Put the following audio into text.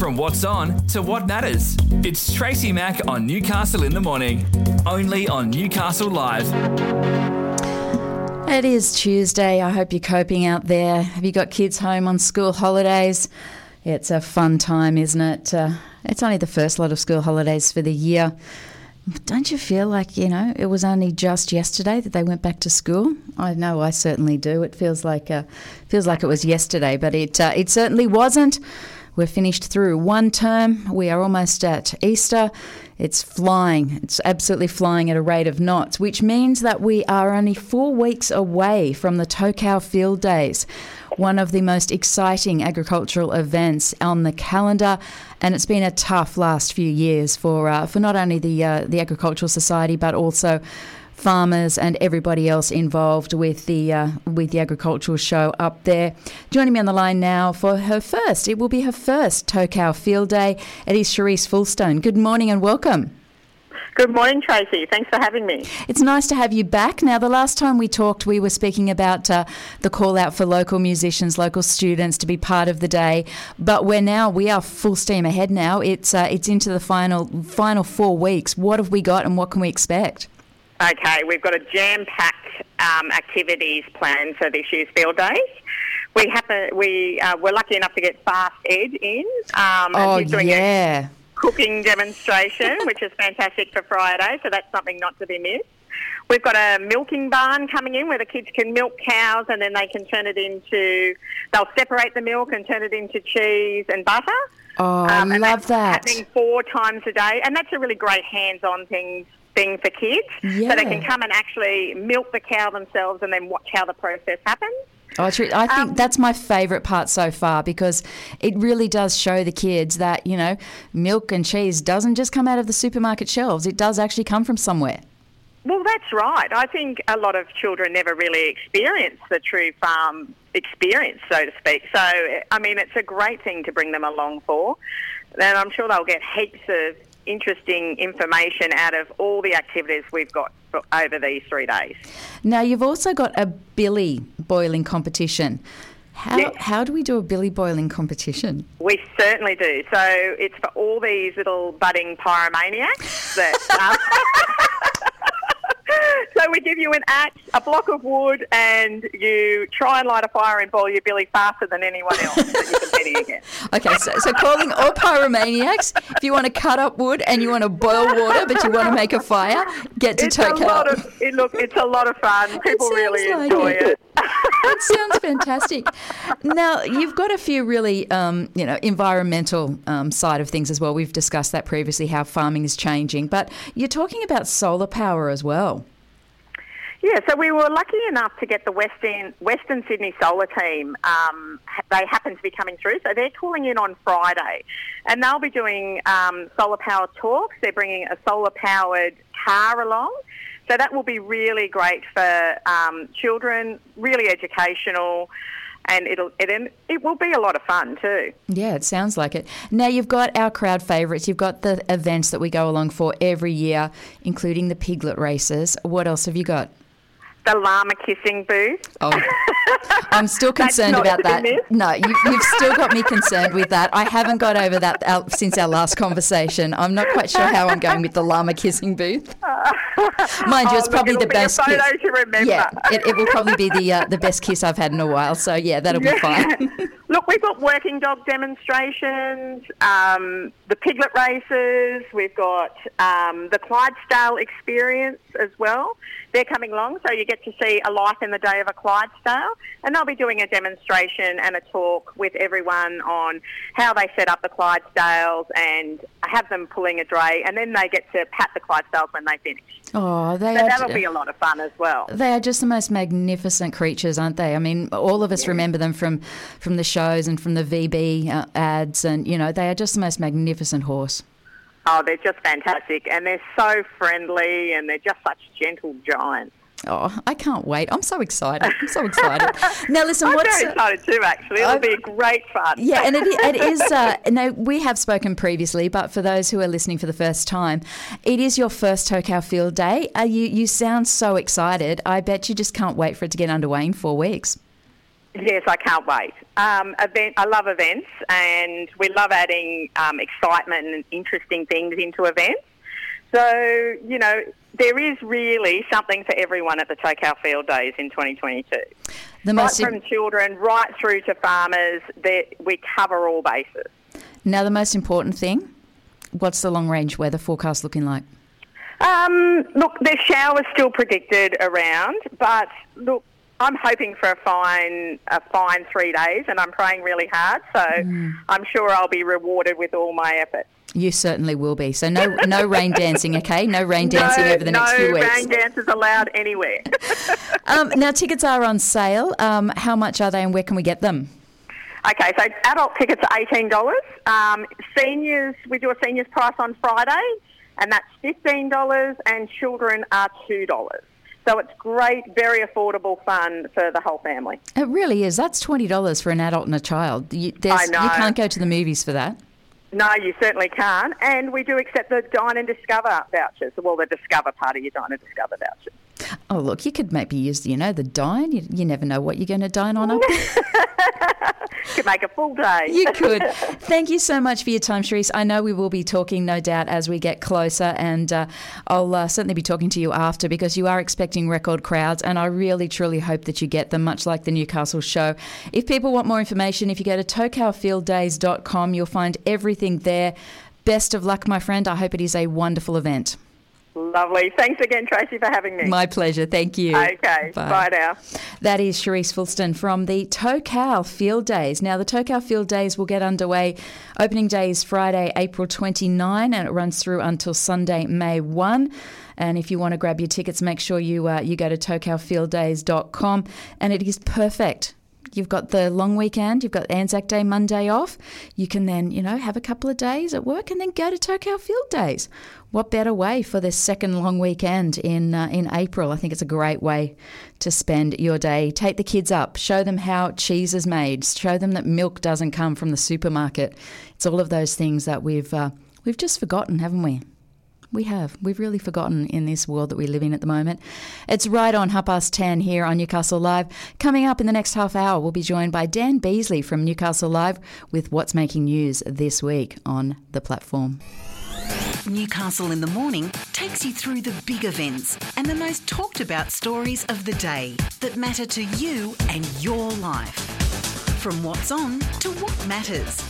From what's on to what matters. It's Tracy Mack on Newcastle in the Morning. Only on Newcastle Live. It is Tuesday. I hope you're coping out there. Have you got kids home on school holidays? It's a fun time, isn't it? Uh, it's only the first lot of school holidays for the year. Don't you feel like, you know, it was only just yesterday that they went back to school? I know I certainly do. It feels like uh, feels like it was yesterday, but it uh, it certainly wasn't. We're finished through one term. We are almost at Easter. It's flying. It's absolutely flying at a rate of knots, which means that we are only four weeks away from the Tocal Field Days, one of the most exciting agricultural events on the calendar. And it's been a tough last few years for uh, for not only the uh, the agricultural society but also farmers and everybody else involved with the uh, with the agricultural show up there. Joining me on the line now for her first, it will be her first Tocal Field Day. It is Charise Foulstone. Good morning and welcome. Good morning, Tracy. Thanks for having me. It's nice to have you back. Now, the last time we talked, we were speaking about uh, the call out for local musicians, local students to be part of the day. But we're now we are full steam ahead. Now it's uh, it's into the final final four weeks. What have we got, and what can we expect? Okay, we've got a jam-packed um, activities planned for this year's field days. We happen we uh, were lucky enough to get Fast Ed in. Um, oh yeah. cooking demonstration, which is fantastic for Friday. So that's something not to be missed. We've got a milking barn coming in where the kids can milk cows and then they can turn it into, they'll separate the milk and turn it into cheese and butter. Oh, um, I love that. Happening four times a day. And that's a really great hands-on thing thing for kids. Yeah. So they can come and actually milk the cow themselves and then watch how the process happens. Oh, I think Um, that's my favourite part so far because it really does show the kids that, you know, milk and cheese doesn't just come out of the supermarket shelves, it does actually come from somewhere. Well, that's right. I think a lot of children never really experience the true farm experience, so to speak. So, I mean, it's a great thing to bring them along for. And I'm sure they'll get heaps of interesting information out of all the activities we've got for- over these three days. Now, you've also got a billy boiling competition. How, Yes. how do we do a billy boiling competition? We certainly do. So it's for all these little budding pyromaniacs that. Um, so we give you an axe, a block of wood, and you try and light a fire and boil your billy faster than anyone else that against. Okay, so, so calling all pyromaniacs, if you want to cut up wood and you want to boil water but you want to make a fire, get to It's a Tocal. lot of it, look. It's a lot of fun. People really like enjoy it. it. that sounds fantastic. Now you've got a few really, um, you know, environmental um, side of things as well. We've discussed that previously, how farming is changing, but you're talking about solar power as well. Yeah, so we were lucky enough to get the Western Western Sydney Solar Team. Um, they happen to be coming through, so they're calling in on Friday, and they'll be doing um, solar power talks. They're bringing a solar powered car along, so that will be really great for um, children, really educational, and it'll it, it will be a lot of fun too. Yeah, it sounds like it. Now you've got our crowd favourites. You've got the events that we go along for every year, including the piglet races. What else have you got? The llama kissing booth. Oh, I'm still concerned about that. No, you, you've still got me concerned with that. I haven't got over that since our last conversation. I'm not quite sure how I'm going with the llama kissing booth. Mind you, Oh, it's look, probably the be a best photo kiss. to remember. Yeah, it, it will probably be the uh, the best kiss I've had in a while. So yeah, that'll be fine. Look, we've got working dog demonstrations, um, the piglet races, we've got um, the Clydesdale experience as well. They're coming along, so you get to see a life in the day of a Clydesdale, and they'll be doing a demonstration and a talk with everyone on how they set up the Clydesdales and have them pulling a dray, and then they get to pat the Clydesdales when they finish. Oh, they So are. that'll be a lot of fun as well. They are just the most magnificent creatures, aren't they? I mean, all of us remember them from from the shows and from the VB uh, ads, and you know, they are just the most magnificent horse. Oh, they're just fantastic, and they're so friendly, and they're just such gentle giants. Oh, I can't wait! I'm so excited! I'm so excited. now, listen, I'm what's very excited too. Actually, it'll I've- be great fun. Yeah, and it, it is. Uh, now we have spoken previously, but for those who are listening for the first time, it is your first Tocal Field Day. Uh, you you sound so excited. I bet you just can't wait for it to get underway in four weeks. Yes, I can't wait. Um, event, I love events, and we love adding um, excitement and interesting things into events. So, you know, there is really something for everyone at the Tocal Field Days in 2022. The right from children right through to farmers, we cover all bases. now the most important thing. What's the long range weather forecast looking like? Um, look, there's showers still predicted around, but look, I'm hoping for a fine, a fine three days, and I'm praying really hard. So I'm sure I'll be rewarded with all my efforts. You certainly will be. So no no rain dancing, okay? No rain dancing no, over the next no few weeks. No rain dances allowed anywhere. Um, now tickets are on sale. Um, how much are they, and where can we get them? okay, so adult tickets are eighteen dollars. Um, seniors, we do a seniors price on Friday, and that's fifteen dollars, and children are two dollars. So it's great, very affordable fun for the whole family. It really is. That's twenty dollars for an adult and a child. You, I know. you can't go to the movies for that. No, you certainly can't. And we do accept the Dine and Discover vouchers. Well, the Discover part of your Dine and Discover vouchers. Oh, look, you could maybe use, you know, the dine. You, you never know what you're going to dine on up. Could make a full day. You could. Thank you so much for your time, Charise. I know we will be talking, no doubt, as we get closer, and uh, I'll uh, certainly be talking to you after because you are expecting record crowds, and I really, truly hope that you get them, much like the Newcastle show. If people want more information, if you go to tocalfielddays.com, you'll find everything there. Best of luck, my friend. I hope it is a wonderful event. Lovely. Thanks again, Tracy, for having me. My pleasure. Thank you. okay. Bye. now. That is Charise Foulstone from the Tocal Field Days. Now, the Tocal Field Days will get underway. Opening day is Friday, April 29, and it runs through until Sunday, May 1. And if you want to grab your tickets, make sure you uh, you go to tocalfielddays.com. And it is perfect. You've got the long weekend, you've got Anzac Day Monday off. You can then, you know, have a couple of days at work and then go to Tocal Field Days. What better way for this second long weekend in uh, in April? I think it's a great way to spend your day. Take the kids up, show them how cheese is made, show them that milk doesn't come from the supermarket. It's all of those things that we've uh, we've just forgotten, haven't we? We have. We've really forgotten in this world that we live in at the moment. It's right on half past 10 here on Newcastle Live. Coming up in the next half hour, we'll be joined by Dan Beasley from Newcastle Live with what's making news this week on the platform. Newcastle in the Morning takes you through the big events and the most talked about stories of the day that matter to you and your life. From what's on to what matters,